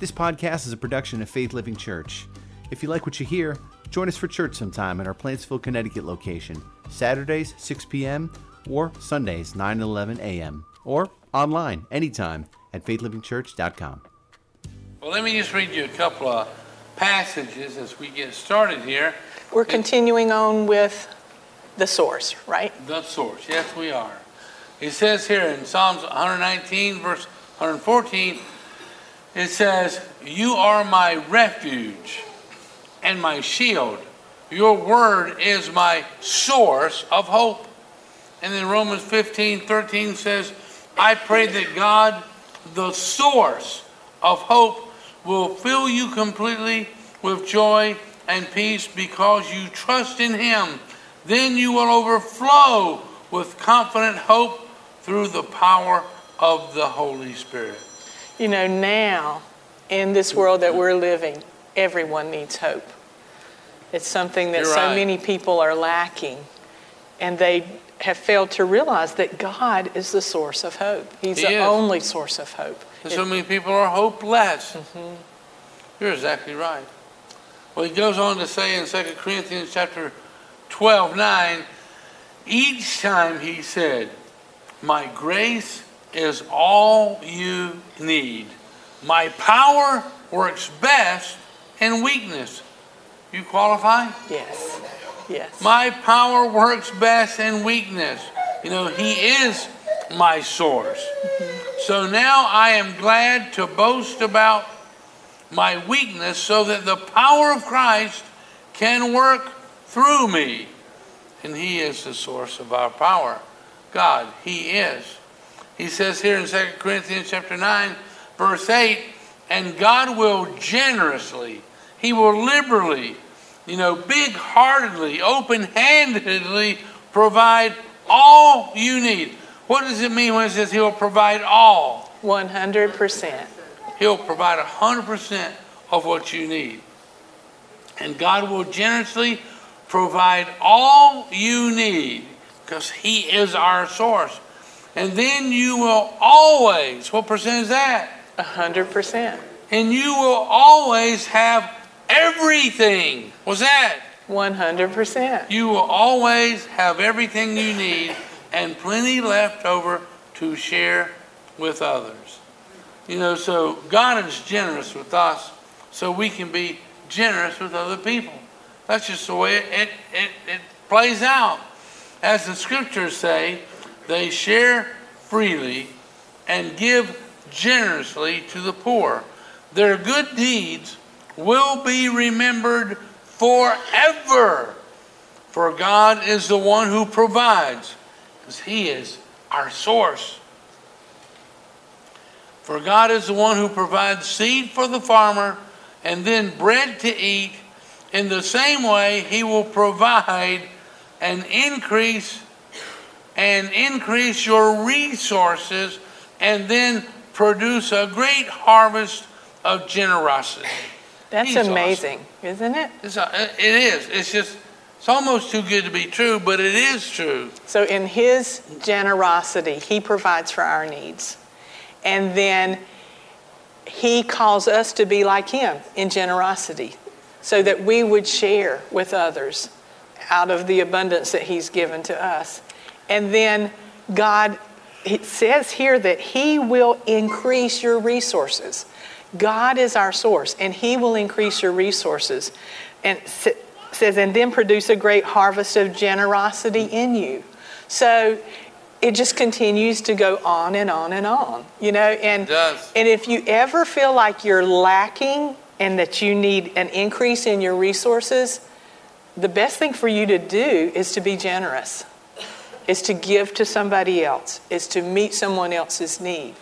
This podcast is a production of Faith Living Church. If you like what you hear, join us for church sometime at our Plantsville, Connecticut location, Saturdays 6 p.m. or Sundays 9 and 11 a.m. or online anytime at faithlivingchurch.com. Well, let me just read you a couple of passages as we get started here. We're continuing on with the source, right? The source, yes, we are. It says here in Psalms 119, verse 114, it says, You are my refuge and my shield. Your word is my source of hope. And then Romans 15, 13 says, I pray that God, the source of hope, will fill you completely with joy and peace because you trust in Him. Then you will overflow with confident hope through the power of the Holy Spirit. You know, now in this world that we're living, everyone needs hope. It's something that You're so right. many people are lacking, and they have failed to realize that God is the source of hope. He's He the is. only source of hope. And so many people are hopeless. Mm-hmm. You're exactly right. Well, he goes on to say in 2 Corinthians chapter 12, 9, each time he said, My grace is all you need. My power works best in weakness. You qualify? Yes, yes. My power works best in weakness. You know, He is my source. Mm-hmm. So now I am glad to boast about my weakness so that the power of Christ can work through me. And He is the source of our power. God, He is. He says here in 2 Corinthians chapter 9, verse 8, and God will generously, He will liberally, you know, big heartedly, open handedly provide all you need. What does it mean when it says He will provide all? 100%. He'll provide 100% of what you need. And God will generously provide all you need because He is our source. And then you will always, what percent is that? 100%. And you will always have everything. What's that? 100%. You will always have everything you need and plenty left over to share with others. You know, so God is generous with us so we can be generous with other people. That's just the way it, it, it, it plays out. As the scriptures say, they share freely and give generously to the poor. Their good deeds will be remembered forever. For God is the one who provides, because He is our source. For God is the one who provides seed for the farmer and then bread to eat. In the same way, He will provide an increase and increase your resources and then produce a great harvest of generosity. That's He's awesome. amazing, isn't it? It's a, it is. It's just, it's almost too good to be true, but it is true. So, in His generosity, He provides for our needs. And then He calls us to be like Him in generosity so that we would share with others out of the abundance that He's given to us. And then God, it says here that He will increase your resources. God is our source, and He will increase your resources. And says, and then produce a great harvest of generosity in you. So it just continues to go on and on and on, you know. And and if you ever feel like you're lacking and that you need an increase in your resources, the best thing for you to do is to be generous, is to give to somebody else, is to meet someone else's need,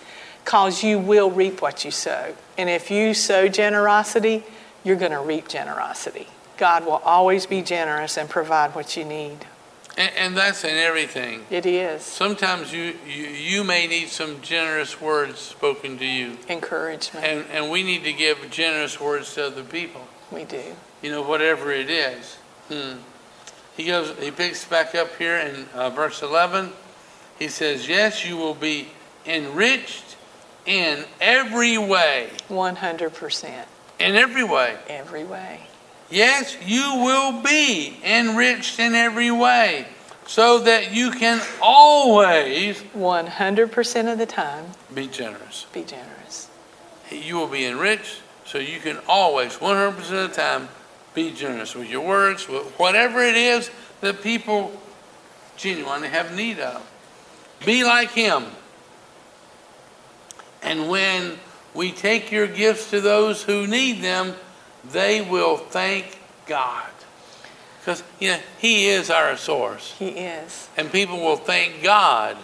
because you will reap what you sow. And if you sow generosity, you're going to reap generosity. God will always be generous and provide what you need. And, and that's in everything. It is Sometimes you, you, you may need some generous words spoken to you. encouragement. And, and we need to give generous words to other people. we do. You know, whatever it is. Hmm. He goes. He picks back up here in uh, verse 11. He says, Yes, you will be enriched in every way. 100%. In every way. Every way. Yes, you will be enriched in every way so that you can always 100% of the time be generous. be generous. You will be enriched so you can always, 100% of the time, be generous with your words, with whatever it is that people genuinely have need of. Be like Him. And when we take your gifts to those who need them, they will thank God. Because you know, He is our source. He is. And people will thank God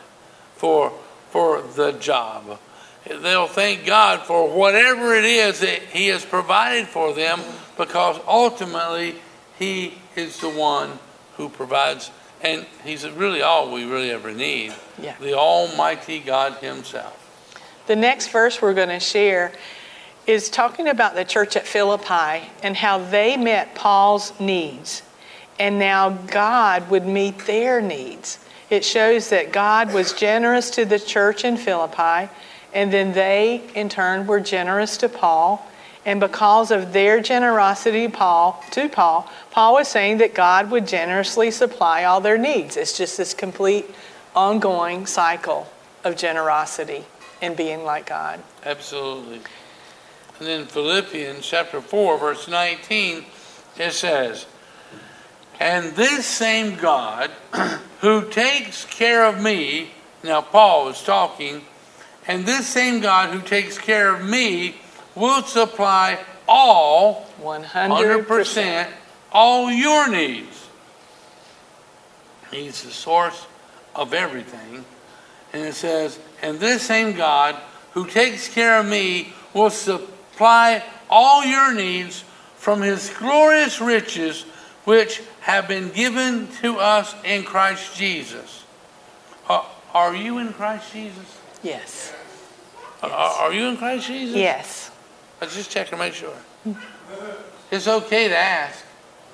for, for the job. They'll thank God for whatever it is that He has provided for them because ultimately He is the one who provides. And He's really all we really ever need. Yeah. The Almighty God Himself. The next verse we're going to share is talking about the church at Philippi and how they met Paul's needs. And now God would meet their needs. It shows that God was generous to the church in Philippi, and then they, in turn, were generous to Paul. And because of their generosity Paul, to Paul, Paul was saying that God would generously supply all their needs. It's just this complete, ongoing cycle of generosity and being like God. Absolutely. And then Philippians chapter 4, verse 19, it says, And this same God who takes care of me, now Paul is talking, and this same God who takes care of me will supply all, 100%. 100%, all your needs. He's the source of everything. And it says, And this same God who takes care of me will supply all your needs from his glorious riches, which have been given to us in Christ Jesus. Are, are you in Christ Jesus? Yes. Are, are you in Christ Jesus? Yes. Let's just check to make sure. It's okay to ask,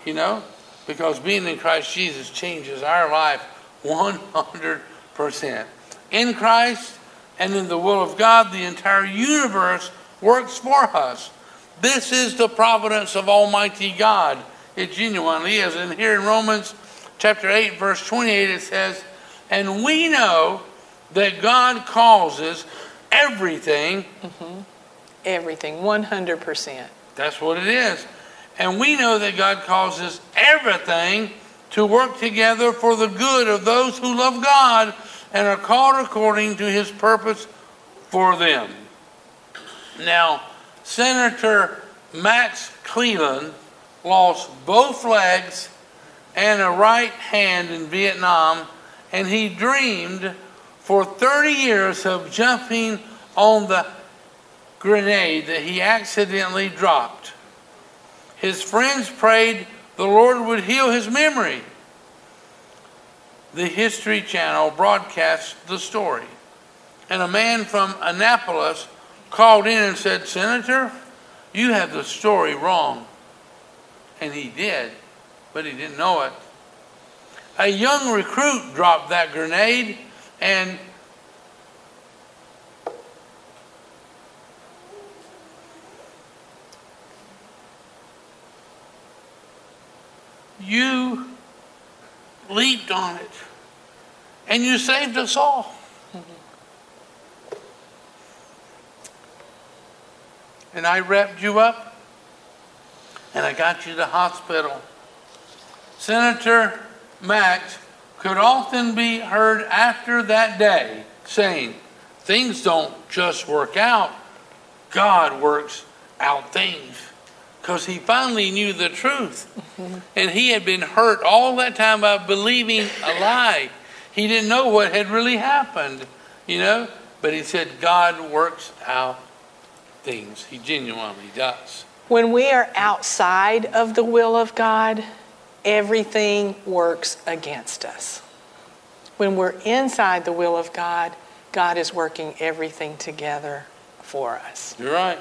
you know, because being in Christ Jesus changes our life 100%. In Christ and in the will of God, the entire universe works for us. This is the providence of Almighty God. It genuinely is. And here in Romans chapter 8, verse 28, it says, And we know that God causes everything Everything. 100%. That's what it is. And we know that God causes everything to work together for the good of those who love God and are called according to his purpose for them. Now, Senator Max Cleland lost both legs and a right hand in Vietnam, and he dreamed for 30 years of jumping on the grenade that he accidentally dropped. His friends prayed the Lord would heal his memory. The History Channel broadcast the story. And a man from Annapolis called in and said, Senator, you have the story wrong. And he did, but he didn't know it. A young recruit dropped that grenade and you leaped on it and you saved us all. And I wrapped you up and I got you to the hospital. Senator Max could often be heard after that day saying, Things don't just work out, God works out things because he finally knew the truth. Mm-hmm. And he had been hurt all that time by believing a lie. He didn't know what had really happened, you know? But he said, God works out things. He genuinely does. When we are outside of the will of God, everything works against us. When we're inside the will of God, God is working everything together for us. You're right.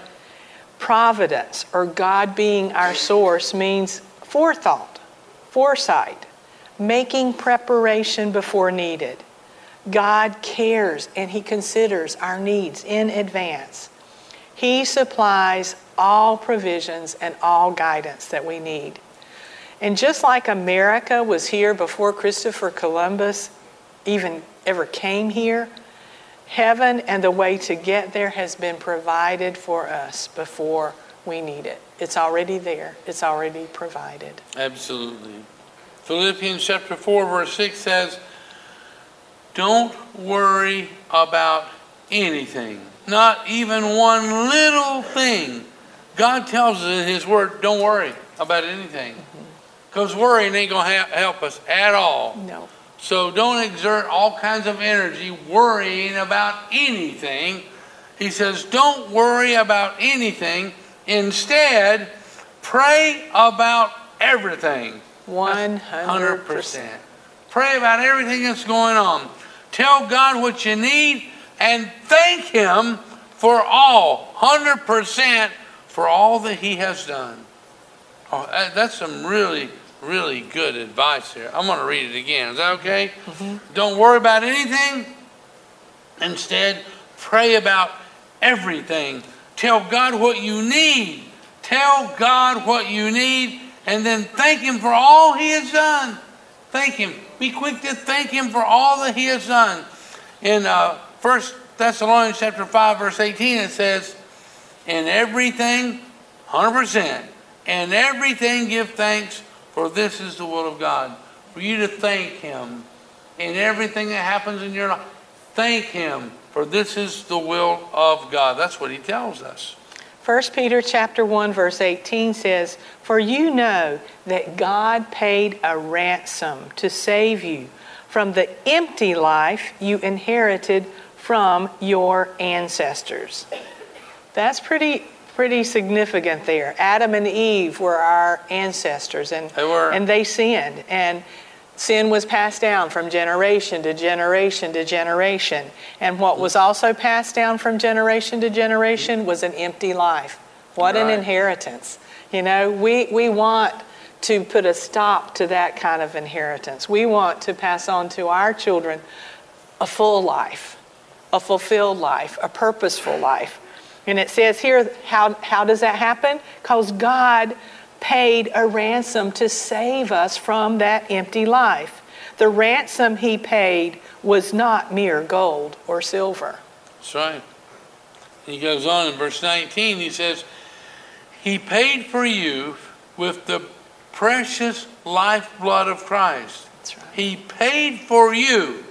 Providence, or God being our source, means forethought, foresight, making preparation before needed, God cares and He considers our needs in advance. He supplies all provisions and all guidance that we need. And just like America was here before Christopher Columbus even ever came here, heaven and the way to get there has been provided for us before we need it. It's already there, it's already provided. Absolutely. Philippians chapter 4, verse 6 says, Don't worry about anything, not even one little thing. God tells us in His Word, don't worry about anything. Mm-hmm. Because worrying ain't going to help us at all. No. So don't exert all kinds of energy worrying about anything. He says, don't worry about anything. Instead, pray about everything. 100%. 100%. Pray about everything that's going on. Tell God what you need and thank Him for all, 100% for all that He has done. Oh, that's some really, really good advice here. I'm going to read it again. Is that okay? Mm-hmm. Don't worry about anything. Instead, pray about everything. Tell God what you need. Tell God what you need and then thank Him for all He has done. Thank Him. Be quick to thank Him for all that He has done. In uh, 1 Thessalonians chapter 5, verse 18, it says, In everything, 100%, in everything give thanks, for this is the will of God. For you to thank Him in everything that happens in your life. Thank Him, for this is the will of God. That's what He tells us. 1 Peter chapter 1 verse 18 says, "For you know that God paid a ransom to save you from the empty life you inherited from your ancestors." That's pretty pretty significant there. Adam and Eve were our ancestors and they were. and they sinned and Sin was passed down from generation to generation to generation. And what was also passed down from generation to generation was an empty life. What right. an inheritance. You know, we, we want to put a stop to that kind of inheritance. We want to pass on to our children a full life, a fulfilled life, a purposeful life. And it says here, how, how does that happen? Because God paid a ransom to save us from that empty life. The ransom he paid was not mere gold or silver. That's right. He goes on in verse 19, he says, He paid for you with the precious lifeblood of Christ. That's right. He paid for you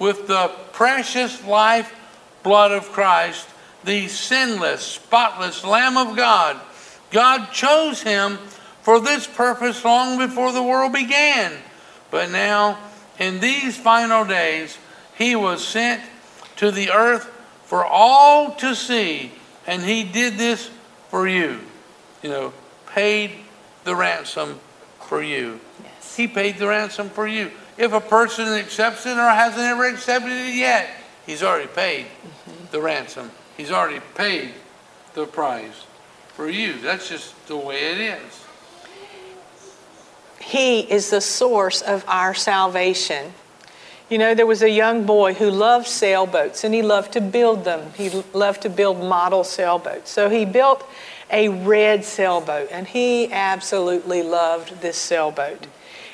with the precious life blood of Christ, the sinless, spotless Lamb of God God chose him for this purpose long before the world began. But now, in these final days, he was sent to the earth for all to see, and he did this for you. You know, paid the ransom for you. Yes. He paid the ransom for you. If a person accepts it or hasn't ever accepted it yet, he's already paid mm-hmm. the ransom. He's already paid the price for you. That's just the way it is. He is the source of our salvation. You know, there was a young boy who loved sailboats and he loved to build them. He loved to build model sailboats. So he built a red sailboat and he absolutely loved this sailboat.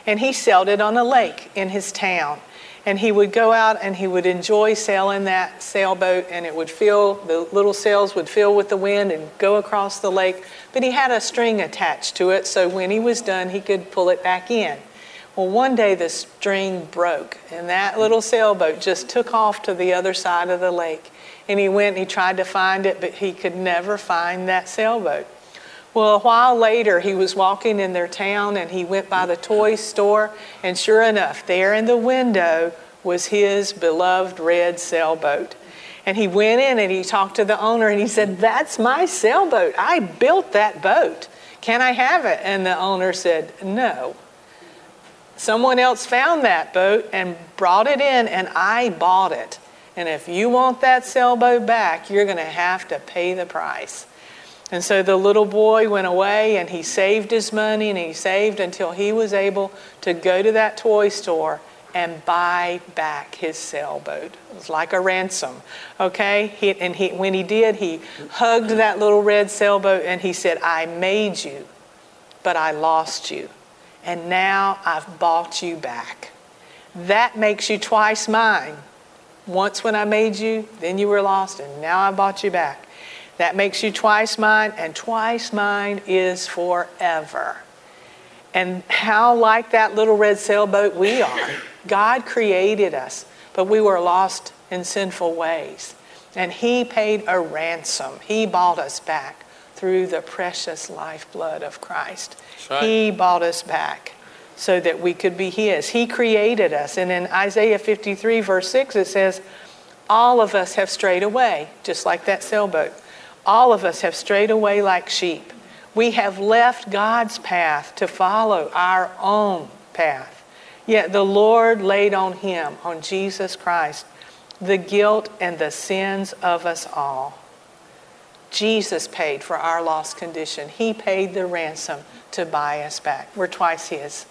And he sailed it on a lake in his town and he would go out and he would enjoy sailing that sailboat and it would fill the little sails would fill with the wind and go across the lake. But he had a string attached to it so when he was done he could pull it back in. Well one day the string broke and that little sailboat just took off to the other side of the lake. And he went and he tried to find it but he could never find that sailboat well, a while later, he was walking in their town and he went by the toy store, and sure enough, there in the window was his beloved red sailboat. And he went in and he talked to the owner and he said, That's my sailboat. I built that boat. Can I have it? And the owner said, No. Someone else found that boat and brought it in, and I bought it. And if you want that sailboat back, you're going to have to pay the price. And so the little boy went away and he saved his money and he saved until he was able to go to that toy store and buy back his sailboat. It was like a ransom, okay? He, and he, when he did, he hugged that little red sailboat and he said, I made you, but I lost you. And now I've bought you back. That makes you twice mine. Once when I made you, then you were lost, and now I bought you back. That makes you twice mine, and twice mine is forever. And how like that little red sailboat we are. God created us, but we were lost in sinful ways. And He paid a ransom. He bought us back through the precious lifeblood of Christ. Right. He bought us back so that we could be His. He created us. And in Isaiah 53, verse 6, it says, All of us have strayed away, just like that sailboat. All of us have strayed away like sheep. We have left God's path to follow our own path. Yet the Lord laid on him, on Jesus Christ, the guilt and the sins of us all. Jesus paid for our lost condition. He paid the ransom to buy us back. We're twice his.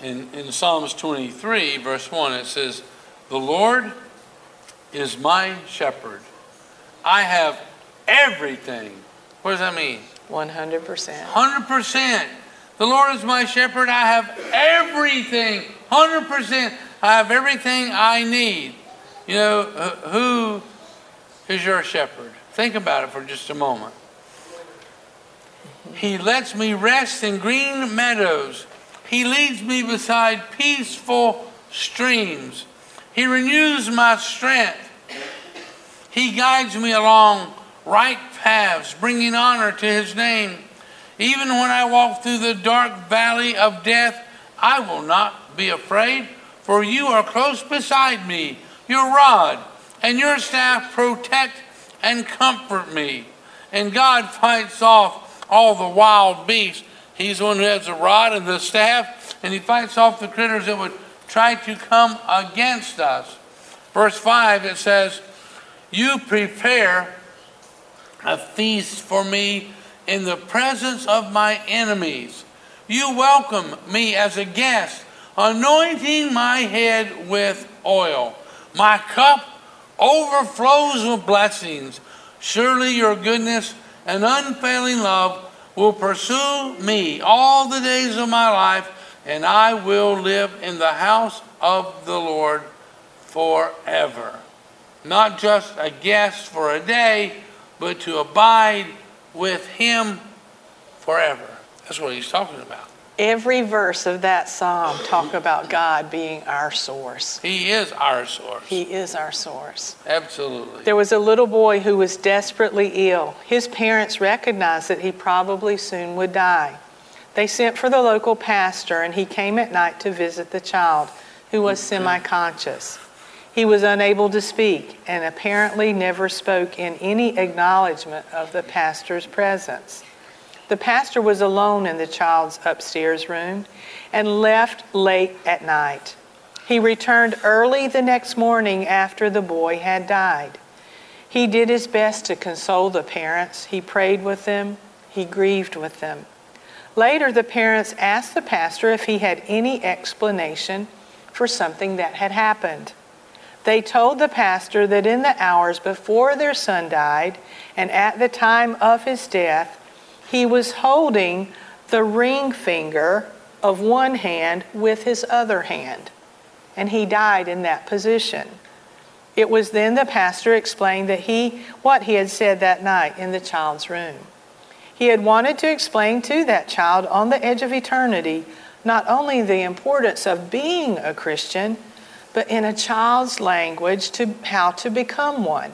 In, in Psalms 23, verse 1, it says, The Lord is my shepherd. I have everything. What does that mean? 100%. 100%. The Lord is my shepherd. I have everything. 100%. I have everything I need. You know, who is your shepherd? Think about it for just a moment. He lets me rest in green meadows. He leads me beside peaceful streams. He renews my strength. He guides me along right paths, bringing honor to his name. Even when I walk through the dark valley of death, I will not be afraid, for you are close beside me. Your rod and your staff protect and comfort me. And God fights off all the wild beasts. He's the one who has the rod and the staff, and he fights off the critters that would try to come against us. Verse 5 it says, You prepare a feast for me in the presence of my enemies. You welcome me as a guest, anointing my head with oil. My cup overflows with blessings. Surely your goodness and unfailing love will pursue me all the days of my life, and I will live in the house of the Lord forever. Not just a guest for a day, but to abide with Him forever. That's what he's talking about. Every verse of that psalm talk about God being our source. He is our source. He is our source. Absolutely. There was a little boy who was desperately ill. His parents recognized that he probably soon would die. They sent for the local pastor, and he came at night to visit the child, who was semi conscious. He was unable to speak and apparently never spoke in any acknowledgement of the pastor's presence. The pastor was alone in the child's upstairs room and left late at night. He returned early the next morning after the boy had died. He did his best to console the parents. He prayed with them. He grieved with them. Later, the parents asked the pastor if he had any explanation for something that had happened. They told the pastor that in the hours before their son died and at the time of his death, he was holding the ring finger of one hand with his other hand, and he died in that position. It was then the pastor explained that he what he had said that night in the child's room. He had wanted to explain to that child on the edge of eternity not only the importance of being a Christian, but in a child's language to how to become one.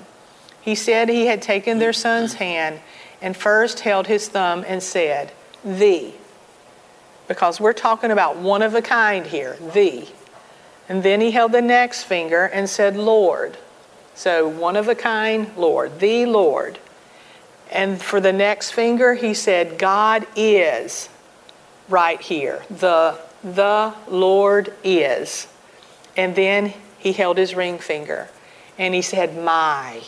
He said he had taken their son's hand and first held his thumb and said, Thee. Because we're talking about one of a kind here, thee. And then he held the next finger and said, Lord. So one of a kind, Lord, the Lord. And for the next finger, he said, God is right here. The, the Lord is. And then he held his ring finger and he said, My.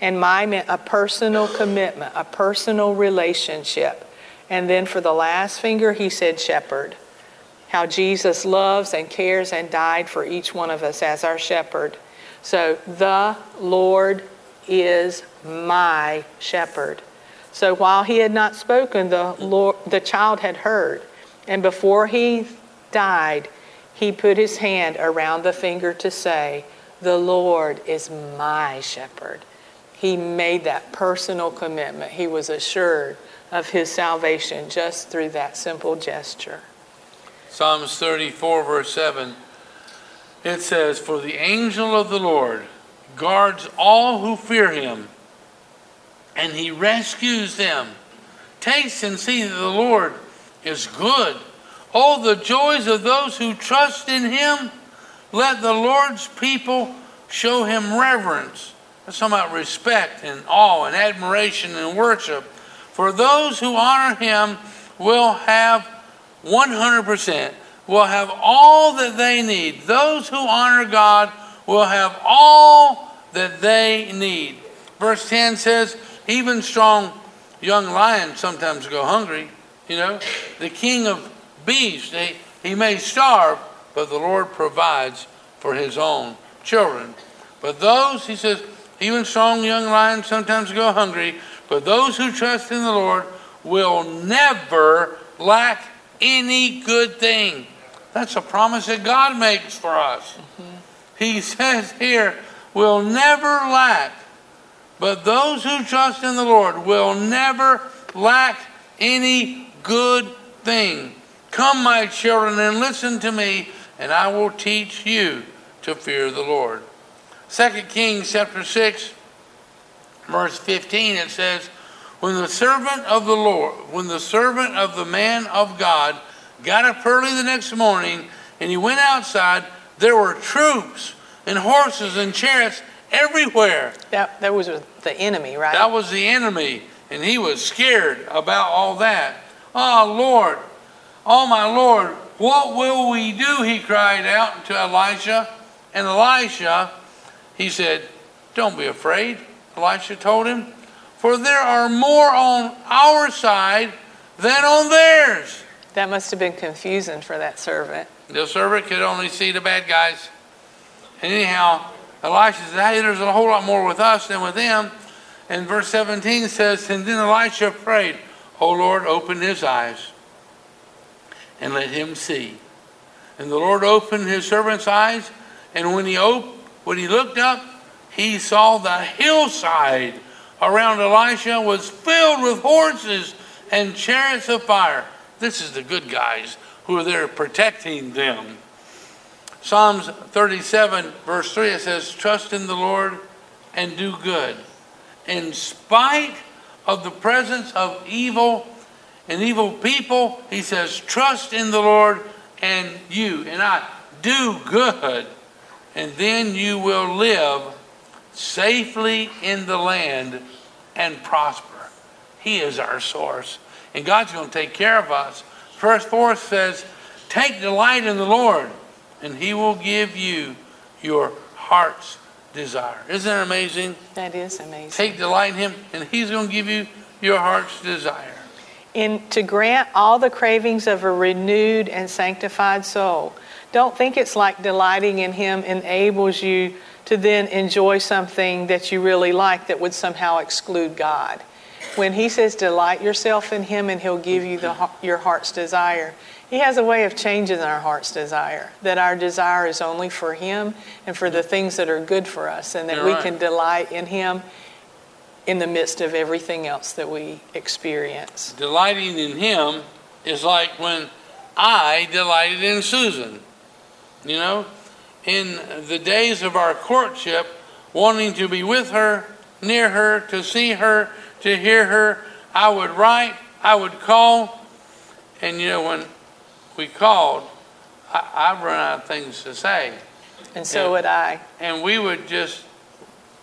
And my meant a personal commitment, a personal relationship. And then for the last finger, he said, Shepherd. how Jesus loves and cares and died for each one of us as our shepherd. So, the Lord is my shepherd. So, while he had not spoken, the, Lord, the child had heard. And before he died, he put his hand around the finger to say, The Lord is my shepherd. He made that personal commitment. He was assured of his salvation just through that simple gesture. Psalms 34, verse 7, it says, For the angel of the Lord guards all who fear him, and he rescues them. Taste and see that the Lord is good. Oh, the joys of those who trust in him. Let the Lord's people show him reverence. That's talking about respect and awe and admiration and worship. For those who honor him will have 100%, will have all that they need. Those who honor God will have all that they need. Verse 10 says, even strong young lions sometimes go hungry. You know, the king of beasts, they, he may starve, but the Lord provides for his own children. But those, he says, even strong young lions sometimes go hungry, but those who trust in the Lord will never lack any good thing. That's a promise that God makes for us. Mm-hmm. He says here, will never lack. But those who trust in the Lord will never lack any good thing. Come, my children, and listen to me, and I will teach you to fear the Lord. 2 Kings chapter 6, verse 15, it says, When the servant of the Lord, when the servant of the man of God got up early the next morning and he went outside, there were troops and horses and chariots everywhere. That, that was the enemy, right? That was the enemy, and he was scared about all that. Oh, Lord, oh, my Lord, what will we do? He cried out to Elisha. And Elisha, he said, Don't be afraid, Elisha told him, for there are more on our side than on theirs. That must have been confusing for that servant. The servant could only see the bad guys. And anyhow, Elisha said, Hey, there's a whole lot more with us than with them. And verse 17 says, And then Elisha prayed, O Lord, open his eyes and let him see. And the Lord opened his servant's eyes, and when he op- when he looked up, he saw the hillside around Elisha was filled with horses and chariots of fire. This is the good guys who are there protecting them. Psalms 37, verse 3, it says, Trust in the Lord and do good. In spite of the presence of evil and evil people, he says, Trust in the Lord and you and I do good, and then you will live safely in the land and prosper. He is our source, and God's going to take care of us. Verse 4 says, Take delight in the Lord, and He will give you your heart's desire. Isn't that amazing? That is amazing. Take delight in Him, and He's going to give you your heart's desire. In, to grant all the cravings of a renewed and sanctified soul. Don't think it's like delighting in Him enables you to then enjoy something that you really like that would somehow exclude God. When He says, delight yourself in Him and He'll give you the, your heart's desire, He has a way of changing our heart's desire, that our desire is only for Him and for the things that are good for us, and that You're we right. can delight in Him in the midst of everything else that we experience. Delighting in Him is like when I delighted in Susan. You know, in the days of our courtship, wanting to be with her, near her, to see her, to hear her, I would write, I would call, and you know, when we called, I, I run out of things to say. And so Yeah. would I. And we would just,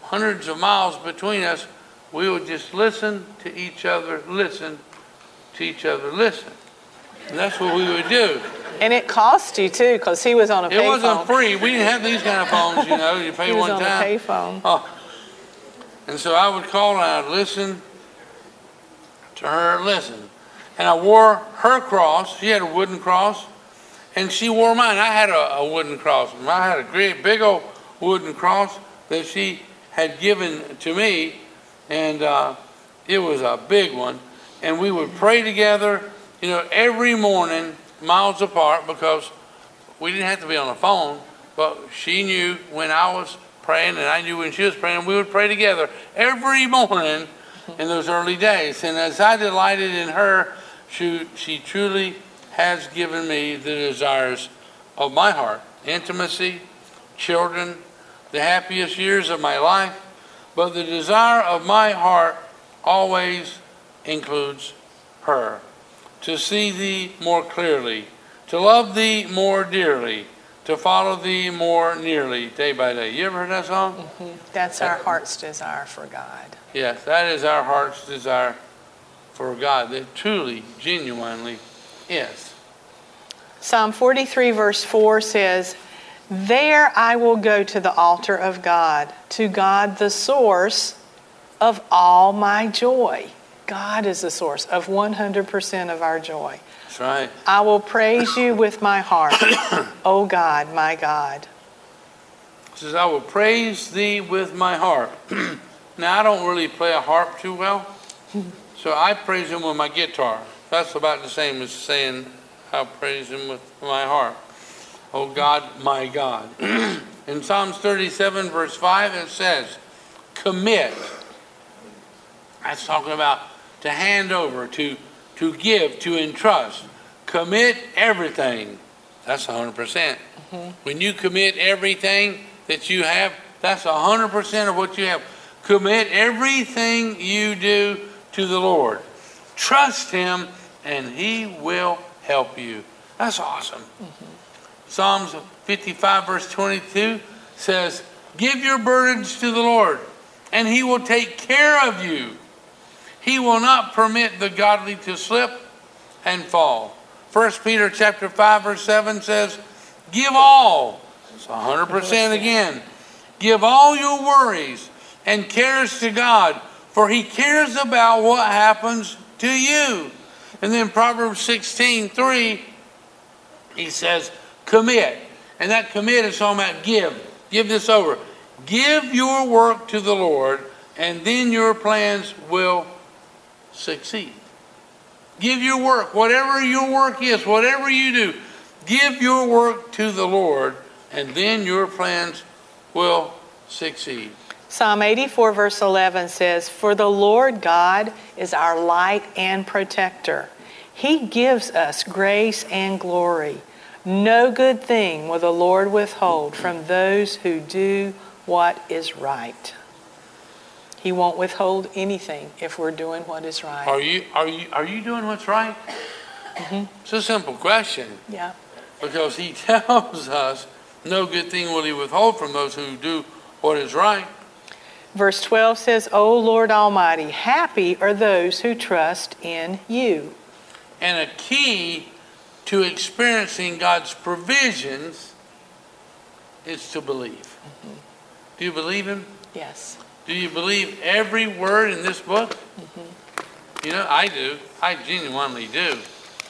hundreds of miles between us, we would just listen to each other, listen to each other, listen. And that's what we would do. And it cost you too, because he was on a phone. It payphone. wasn't free. We didn't have these kind of phones, you know. You pay He was one on time. a payphone. Oh. And so I would call and I'd listen to her listen. And I wore her cross. She had a wooden cross. and she wore mine. I had a, a wooden cross. I had a great big old wooden cross that she had given to me, and uh, it was a big one. And we would pray together, you know, every morning, miles apart, because we didn't have to be on the phone, but she knew when I was praying, and I knew when she was praying. We would pray together every morning in those early days. And as I delighted in her, she, she truly has given me the desires of my heart intimacy, children, the happiest years of my life. But the desire of my heart always includes her. To see thee more clearly, to love thee more dearly, to follow thee more nearly day by day. You ever heard that song? Mm-hmm. That's our heart's desire for God. Yes, that is our heart's desire for God. That truly, genuinely is. Psalm 43, verse 4 says, There I will go to the altar of God, to God the source of all my joy. God is the source of 100% of our joy. That's right. I will praise you with my heart, O God, my God. It says, I will praise thee with my heart. now, I don't really play a harp too well, so I praise him with my guitar. That's about the same as saying, I praise him with my heart. Oh God, my God. In Psalms 37, verse 5, it says, commit. That's talking about to hand over, to, to give, to entrust. Commit everything. That's 100%. percent mm hmm When you commit everything that you have, that's 100% of what you have. Commit everything you do to the Lord. Trust Him, and He will help you. That's awesome. Mm-hmm. Psalms 55, verse 22 says, Give your burdens to the Lord, and He will take care of you. He will not permit the godly to slip and fall. 1 Peter chapter 5 verse 7 says, "Give all." It's 100% again. Give all your worries and cares to God, for he cares about what happens to you. And then Proverbs 16, 3, he says, commit. And that commit is talking about give. Give this over. Give your work to the Lord, and then your plans will succeed. Give your work, whatever your work is, whatever you do, give your work to the Lord, and then your plans will succeed. Psalm 84, verse 11 says, For the Lord God is our light and protector. He gives us grace and glory. No good thing will the Lord withhold from those who do what is right. He won't withhold anything if we're doing what is right. Are you are you are you doing what's right? Mm-hmm. It's a simple question. Yeah. Because he tells us no good thing will he withhold from those who do what is right. Verse 12 says, O Lord Almighty, happy are those who trust in you. And a key to experiencing God's provisions is to believe. Mm-hmm. Do you believe Him? Yes. Do you believe every word in this book? Mm-hmm. You know, I do. I genuinely do.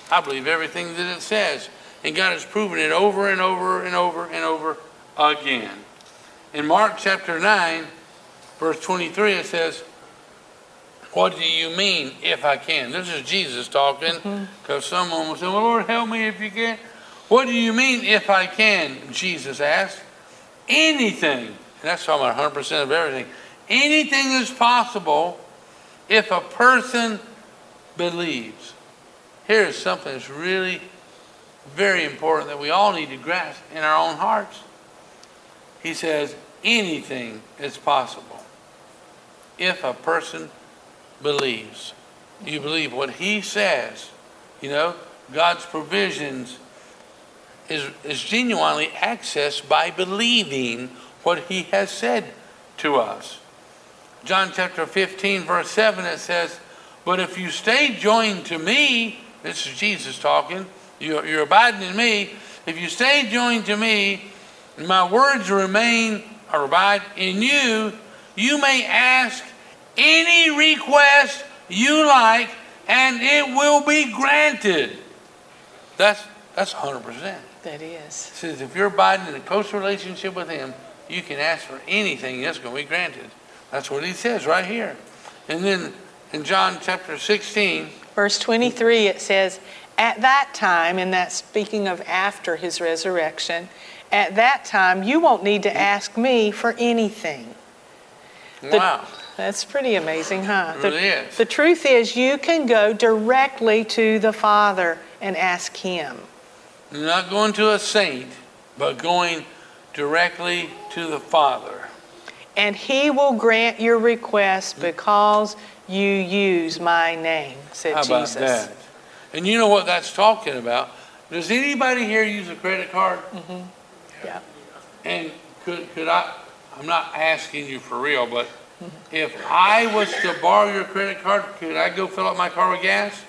I believe everything that it says. And God has proven it over and over and over and over again. In Mark chapter 9, verse 23, it says, What do you mean if I can? This is Jesus talking because mm-hmm. someone will say, Well, Lord, help me if you can. What do you mean if I can? Jesus asked. Anything. And that's talking about 100% of everything Anything is possible if a person believes. Here's something that's really very important that we all need to grasp in our own hearts. He says, anything is possible if a person believes. You believe what he says. You know, God's provisions is, is genuinely accessed by believing what he has said to us. John chapter 15, verse 7, it says, But if you stay joined to me, this is Jesus talking, you're, you're abiding in me. If you stay joined to me, my words remain or abide in you, you may ask any request you like, and it will be granted. That's That's 100%. That is. It says if you're abiding in a close relationship with Him, you can ask for anything that's going to be granted. That's what He says right here. And then in John chapter 16, Verse 23, it says, At that time, and that's speaking of after his resurrection, at that time you won't need to ask me for anything. The- wow. That's pretty amazing, huh? It The, really is. the truth is, you can go directly to the Father and ask Him. Not going to a saint, but going directly to the Father. And He will grant your request hmm? because you use my name, said How about Jesus. that? And you know what that's talking about? Does anybody here use a credit card? Mm-hmm. Yeah. And could, could I, I'm not asking you for real, but if I was to borrow your credit card, could I go fill up my car with gas?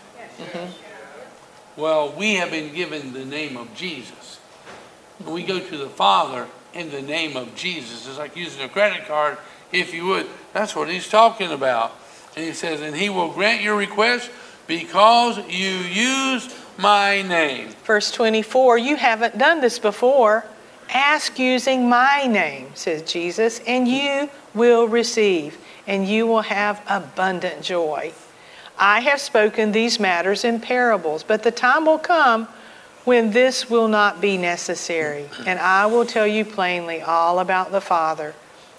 Well, we have been given the name of Jesus. We go to the Father in the name of Jesus. It's like using a credit card, if you would. That's what he's talking about. And he says, and he will grant your request because you use my name. Verse 24, you haven't done this before. Ask using my name, says Jesus, and you will receive, and you will have abundant joy. I have spoken these matters in parables, but the time will come when this will not be necessary, and I will tell you plainly all about the Father.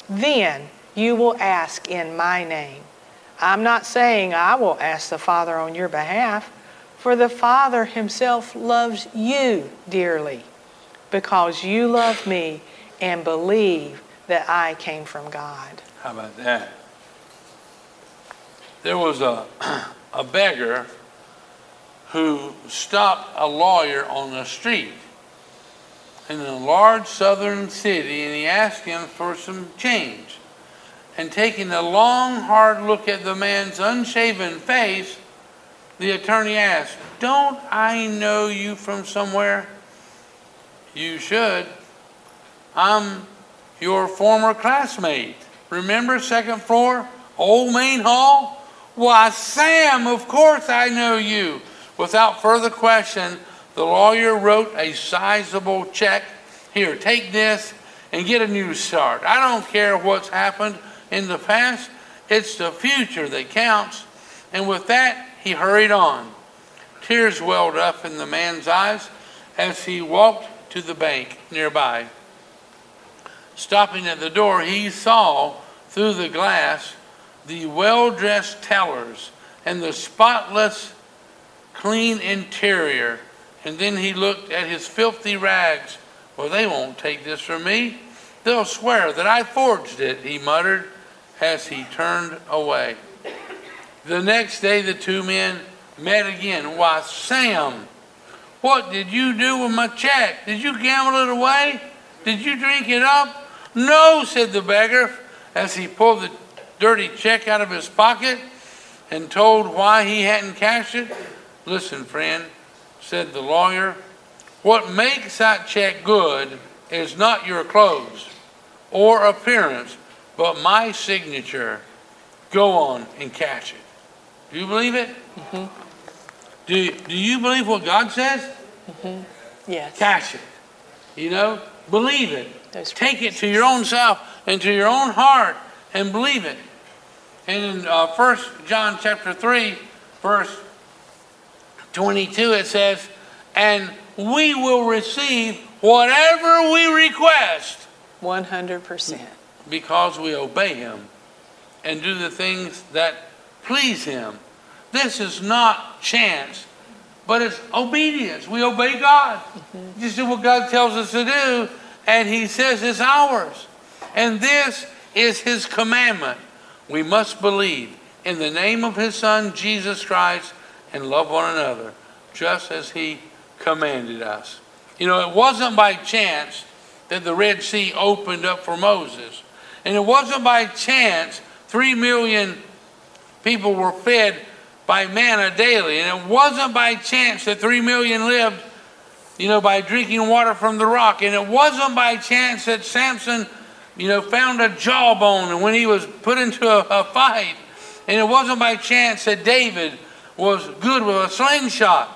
Then you will ask in my name. I'm not saying I will ask the Father on your behalf, for the Father himself loves you dearly because you love me and believe that I came from God. How about that? There was a, a beggar who stopped a lawyer on the street in a large southern city and he asked him for some change. And taking a long, hard look at the man's unshaven face, the attorney asked, Don't I know you from somewhere? You should. I'm your former classmate. Remember second floor, old main hall? Why, Sam, of course I know you. Without further question, the lawyer wrote a sizable check. Here, take this and get a new start. I don't care what's happened in the past, it's the future that counts. And with that, he hurried on. Tears welled up in the man's eyes as he walked to the bank nearby. Stopping at the door, he saw through the glass the well dressed tellers and the spotless, clean interior. And then he looked at his filthy rags. Well, they won't take this from me. They'll swear that I forged it, he muttered as he turned away. The next day, the two men met again. Why, Sam, what did you do with my check? Did you gamble it away? Did you drink it up? No, said the beggar as he pulled the dirty check out of his pocket and told why he hadn't cashed it. Listen, friend, said the lawyer, what makes that check good is not your clothes or appearance, but my signature. Go on and cash it. Do you believe it? Mm-hmm. Do, do you believe what God says? Mm-hmm. Yes. Cash it. You know, believe it. Take it to your own self and to your own heart and believe it. And in uh, 1 John chapter 3, verse 22, it says, And we will receive whatever we request 100%. because we obey him and do the things that please him. This is not chance, but it's obedience. We obey God. Just do what God tells us to do, and he says it's ours. And this is his commandment. We must believe in the name of his son, Jesus Christ, and love one another, just as he commanded us. You know, it wasn't by chance that the Red Sea opened up for Moses. And it wasn't by chance three million people were fed by manna daily. And it wasn't by chance that three million lived, you know, by drinking water from the rock. And it wasn't by chance that Samson, you know, found a jawbone and when he was put into a, a fight. And it wasn't by chance that David was good with a slingshot.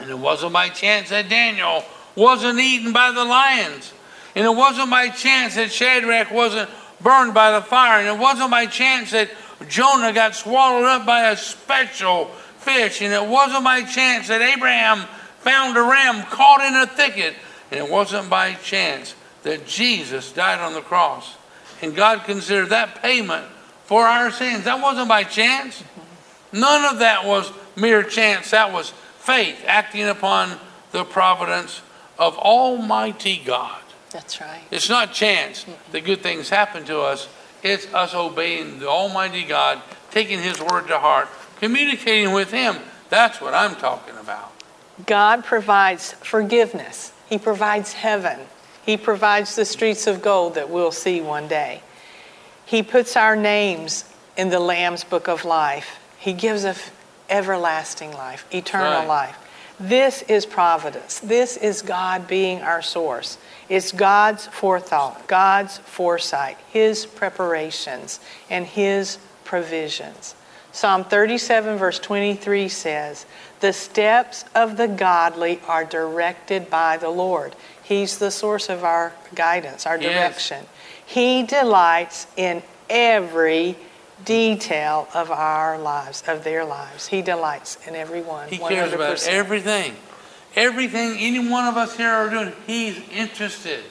And it wasn't by chance that Daniel wasn't eaten by the lions. And it wasn't by chance that Shadrach wasn't burned by the fire. And it wasn't by chance that Jonah got swallowed up by a special fish. And it wasn't by chance that Abraham found a ram caught in a thicket. And it wasn't by chance that Jesus died on the cross. And God considered that payment for our sins. That wasn't by chance. None of that was mere chance. That was faith acting upon the providence of Almighty God. That's right. It's not chance that good things happen to us. It's us obeying the Almighty God, taking His word to heart, communicating with Him. That's what I'm talking about. God provides forgiveness. He provides heaven. He provides the streets of gold that we'll see one day. He puts our names in the Lamb's book of life. He gives us everlasting life, eternal Right. life. This is providence. This is God being our source. It's God's forethought, God's foresight, His preparations, and His provisions. Psalm 37, verse 23 says, The steps of the godly are directed by the Lord. He's the source of our guidance, our Yes. direction. He delights in every detail of our lives, of their lives. He delights in every one. He cares about 100%. everything. Everything any one of us here are doing, He's interested.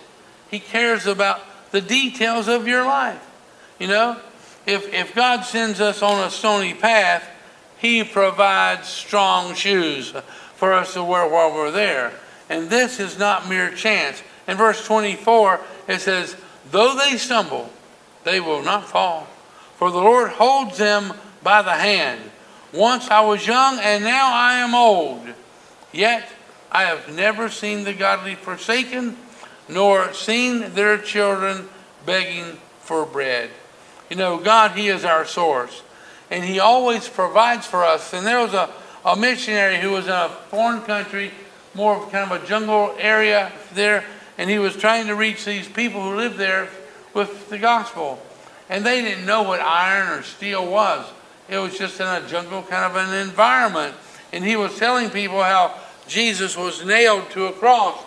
He cares about the details of your life. You know, if, if God sends us on a stony path, He provides strong shoes for us to wear while we're there. And this is not mere chance. In verse 24, it says, Though they stumble, they will not fall, for the Lord holds them by the hand. Once I was young, and now I am old. Yet I have never seen the godly forsaken, nor seen their children begging for bread. You know, God, He is our source, and He always provides for us. And there was a, a missionary who was in a foreign country, more of kind of a jungle area there, and he was trying to reach these people who lived there with the gospel. And they didn't know what iron or steel was. It was just in a jungle kind of an environment. And he was telling people how Jesus was nailed to a cross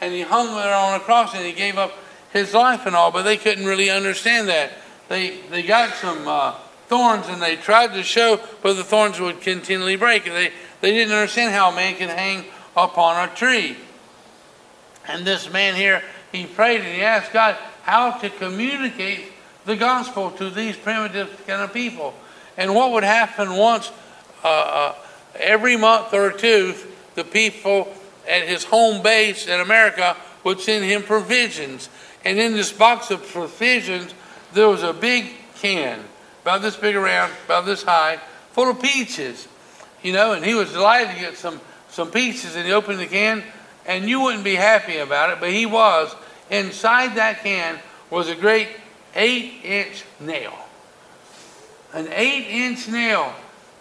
and he hung there on a cross and he gave up his life and all, but they couldn't really understand that. They, they got some uh, thorns and they tried to show, but the thorns would continually break. And they, they didn't understand how a man could hang upon a tree. And this man here, he prayed and he asked God how to communicate the gospel to these primitive kind of people. And what would happen once, uh, uh, every month or two, the people at his home base in America would send him provisions. And in this box of provisions, there was a big can, about this big around, about this high, full of peaches. You know, and he was delighted to get some, some peaches, and he opened the can, and you wouldn't be happy about it, but he was. Inside that can was a great eight inch nail. An eight inch nail.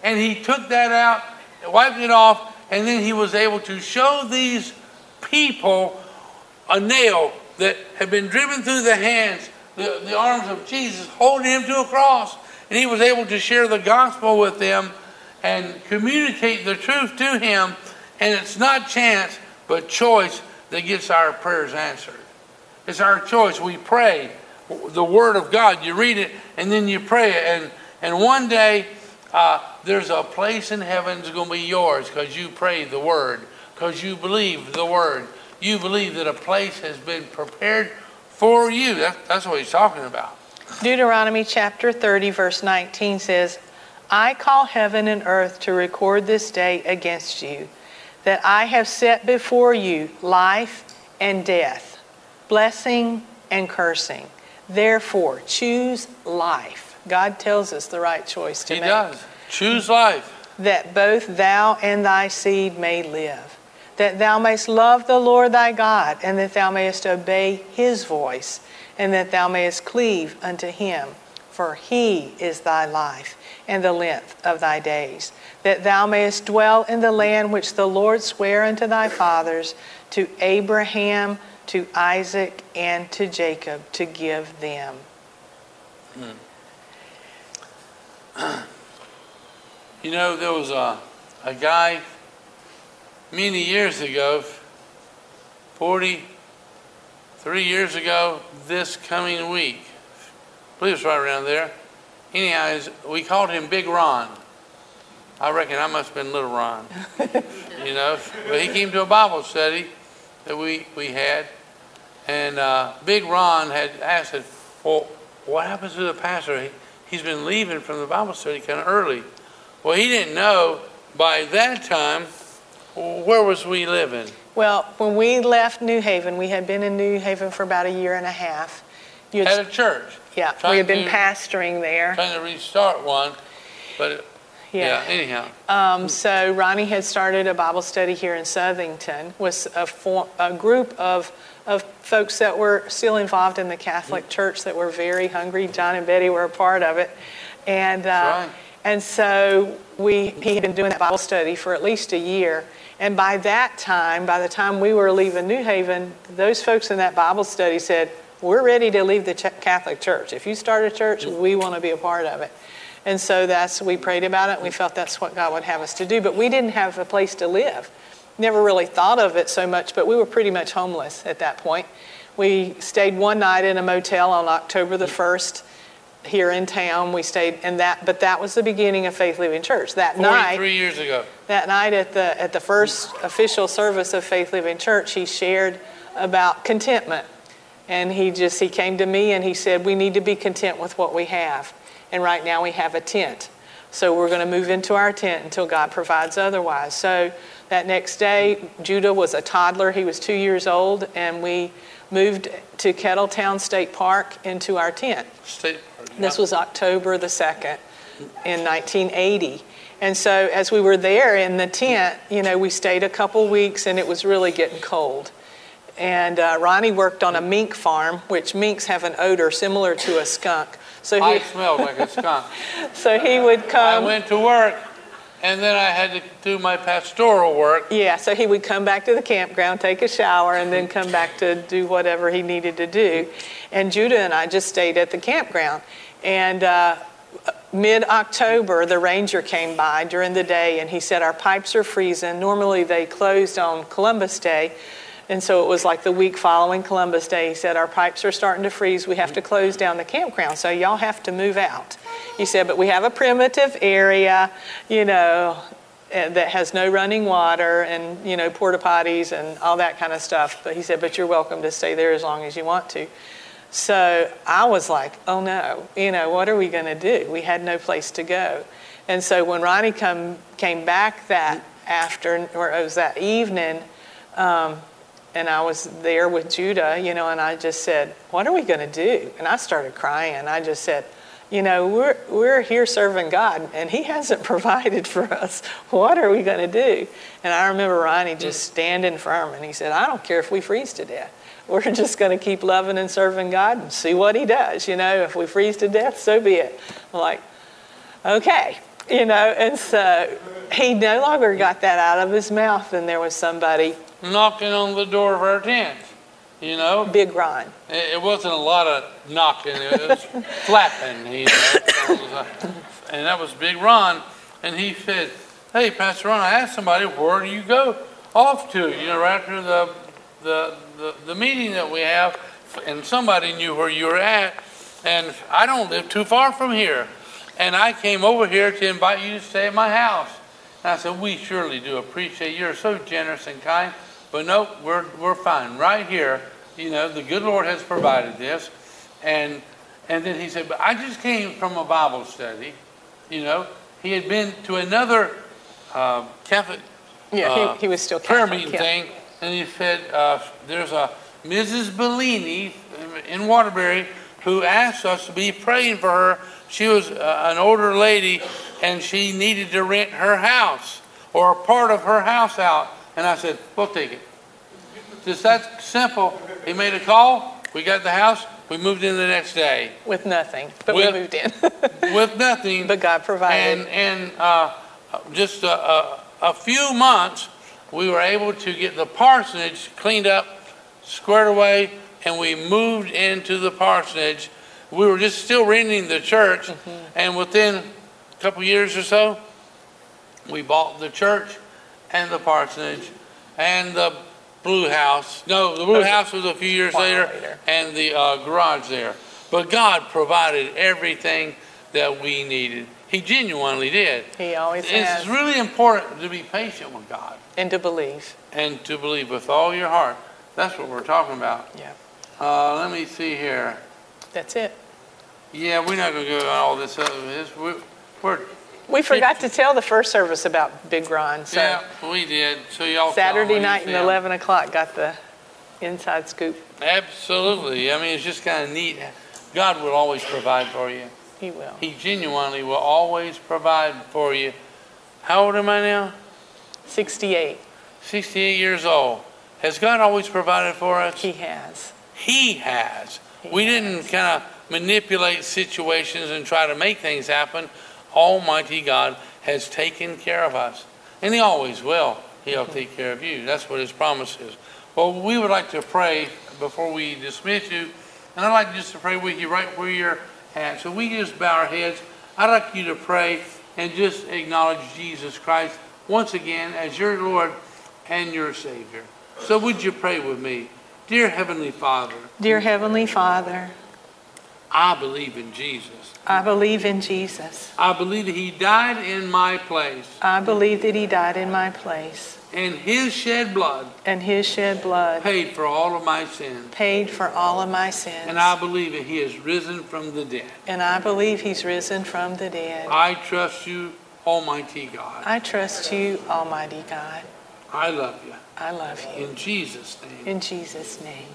And he took that out, wiped it off, and then he was able to show these people a nail that had been driven through the hands, the, the arms of Jesus, holding him to a cross. And he was able to share the gospel with them and communicate the truth to him. And it's not chance, but choice that gets our prayers answered. It's our choice. We pray the Word of God. You read it and then you pray it. And, and one day, uh, there's a place in heaven that's going to be yours because you prayed the Word, because you believe the Word. You believe that a place has been prepared for you. That, that's what he's talking about. Deuteronomy chapter 30, verse 19 says, I call heaven and earth to record this day against you, that I have set before you life and death, blessing and cursing. Therefore, choose life. God tells us the right choice to He make. does. Choose life. That both thou and thy seed may live, that thou mayest love the Lord thy God, and that thou mayest obey his voice, and that thou mayest cleave unto him. For he is thy life and the length of thy days, that thou mayest dwell in the land which the Lord sware unto thy fathers, to Abraham, to Isaac, and to Jacob, to give them. Hmm. You know, there was a, a guy many years ago, 43 years ago, this coming week. I believe it's right around there. Anyhow, we called him Big Ron. I reckon I must have been Little Ron. you know, but he came to a Bible study that we, we had, and uh, Big Ron had asked, Well, what happens to the pastor? He, he's been leaving from the Bible study kind of early. Well, he didn't know by that time where was we living? Well, when we left New Haven, we had been in New Haven for about a year and a half. You At had, a church. yeah, we had been to- pastoring there. Trying to restart one, but yeah, Yeah. anyhow. Um, so Ronnie had started a Bible study here in Southington with a, a group of, of folks that were still involved in the Catholic Church that were very hungry. John and Betty were a part of it. And, uh, right. and so we, he had been doing that Bible study for at least a year. And by that time, by the time we were leaving New Haven, those folks in that Bible study said, We're ready to leave the Catholic Church. If you start a church, mm-hmm. we want to be a part of it. And so that's, we prayed about it. We felt that's what God would have us to do. But we didn't have a place to live. Never really thought of it so much, but we were pretty much homeless at that point. We stayed one night in a motel on October the mm-hmm. 1st here in town. We stayed in that, but that was the beginning of Faith Living Church. That night, three years ago. that night at the at the first official service of Faith Living Church, he shared about contentment, and he just he came to me and he said we need to be content with what we have, and right now we have a tent, so we're going to move into our tent until God provides otherwise. So that next day, Judah was a toddler; he was two years old, and we moved to Kettletown State Park into our tent. State. This was October the 2nd in 1980. And so as we were there in the tent, you know, we stayed a couple weeks and it was really getting cold. And uh, Ronnie worked on a mink farm, which minks have an odor similar to a skunk. So I he, smelled like a skunk. so he would come. I went to work, and then I had to do my pastoral work. Yeah, so he would come back to the campground, take a shower, and then come back to do whatever he needed to do. And Judah and I just stayed at the campground. And uh, mid October, the ranger came by during the day and he said, Our pipes are freezing. Normally they closed on Columbus Day. And so it was like the week following Columbus Day. He said, Our pipes are starting to freeze. We have to close down the campground. So y'all have to move out. He said, But we have a primitive area, you know, eh, that has no running water and, you know, porta potties and all that kind of stuff. But he said, But you're welcome to stay there as long as you want to. So I was like, oh no, you know, what are we going to do? We had no place to go. And so when Ronnie come, came back that afternoon, or it was that evening, um, and I was there with Judah, you know, and I just said, what are we going to do? And I started crying. I just said, you know, we're, we're here serving God, and He hasn't provided for us. What are we going to do? And I remember Ronnie just mm. standing firm, and he said, I don't care if we freeze to death we're just going to keep loving and serving God and see what He does. You know, if we freeze to death, so be it. I'm like, okay, you know, and so he no longer got that out of his mouth, and there was somebody, knocking on the door of our tent. You know, Big Ron. it it wasn't a lot of knocking; it was flapping. You know, and that was Big Ron. And he said, "Hey, Pastor Ron, I asked somebody where do you go off to? You know, right after the the the, the meeting that we have, and somebody knew where you were at, and I don't live too far from here, and I came over here to invite you to stay at my house." And I said, "We surely do appreciate you're so generous and kind." But no, we're, we're fine right here. You know, the good Lord has provided this. And, and then he said, but I just came from a Bible study. You know, he had been to another uh, Catholic Yeah, uh, he, he was still prayer meeting yeah. thing. And he said, uh, there's a Mrs. Bellini in Waterbury who asked us to be praying for her. She was uh, an older lady and she needed to rent her house or a part of her house out. And I said, we'll take it. Just that simple. He made a call. We got the house. We moved in the next day With nothing, but With- we moved in. with nothing. but God provided. And, and uh, just a, a, a few months, we were able to get the parsonage cleaned up, squared away, and we moved into the parsonage. We were just still renting the church, Mm-hmm. and within a couple years or so, we bought the church, and the parsonage and the blue house. No, the blue house was a few years later, later. and the uh, garage there. But God provided everything that we needed. He genuinely did. He always It's has. really important to be patient with God And to believe. and to believe with all your heart. That's what we're talking about. Yeah. Uh, let me see here. That's it. Yeah, we're not going to go on all this other this. We're, we're We forgot to tell the first service about Big Ron, so yeah, we did. So y'all Saturday night 'em. 11 o'clock got the inside scoop. Absolutely. I mean, it's just kind of neat. God will always provide for you. He will. He genuinely will always provide for you. How old am I now? 68, 68 years old. Has God always provided for us? he has. He has. He we has. didn't kind of manipulate situations and try to make things happen. Almighty God has taken care of us, and He always will. He'll take care of you. That's what His promise is. Well, we would like to pray before we dismiss you, and I'd like just to pray with you right where you're at. So we just bow our heads. I'd like you to pray and just acknowledge Jesus Christ once again as your Lord and your Savior. So would you pray with me? Dear Heavenly Father, Dear Heavenly Father, I believe in Jesus. I believe in Jesus. I believe that He died in my place, I believe that he died in my place, and His shed blood and his shed blood paid for all of my sins. paid for all of my sins. And I believe that He has risen from the dead. And I believe he's risen from the dead. I trust you, Almighty God. I trust you, Almighty God. I love you. I love you. In Jesus' name. In Jesus' name.